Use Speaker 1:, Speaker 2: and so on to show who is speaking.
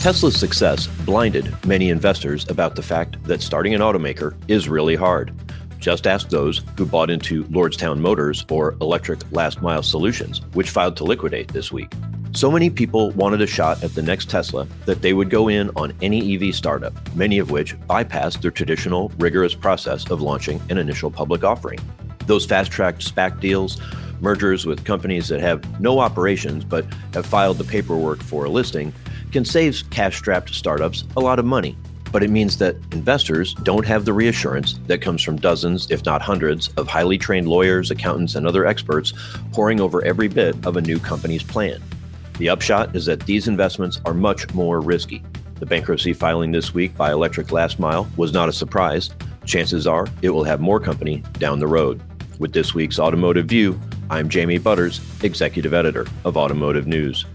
Speaker 1: Tesla's success blinded many investors about the fact that starting an automaker is really hard. Just ask those who bought into Lordstown Motors or Electric Last Mile Solutions, which filed to liquidate this week. So many people wanted a shot at the next Tesla that they would go in on any EV startup, many of which bypassed their traditional, rigorous process of launching an initial public offering. Those fast tracked SPAC deals, mergers with companies that have no operations but have filed the paperwork for a listing, can save cash strapped startups a lot of money. But it means that investors don't have the reassurance that comes from dozens, if not hundreds, of highly trained lawyers, accountants, and other experts poring over every bit of a new company's plan. The upshot is that these investments are much more risky. The bankruptcy filing this week by Electric Last Mile was not a surprise. Chances are it will have more company down the road. With this week's Automotive View, I'm Jamie Butters, Executive Editor of Automotive News.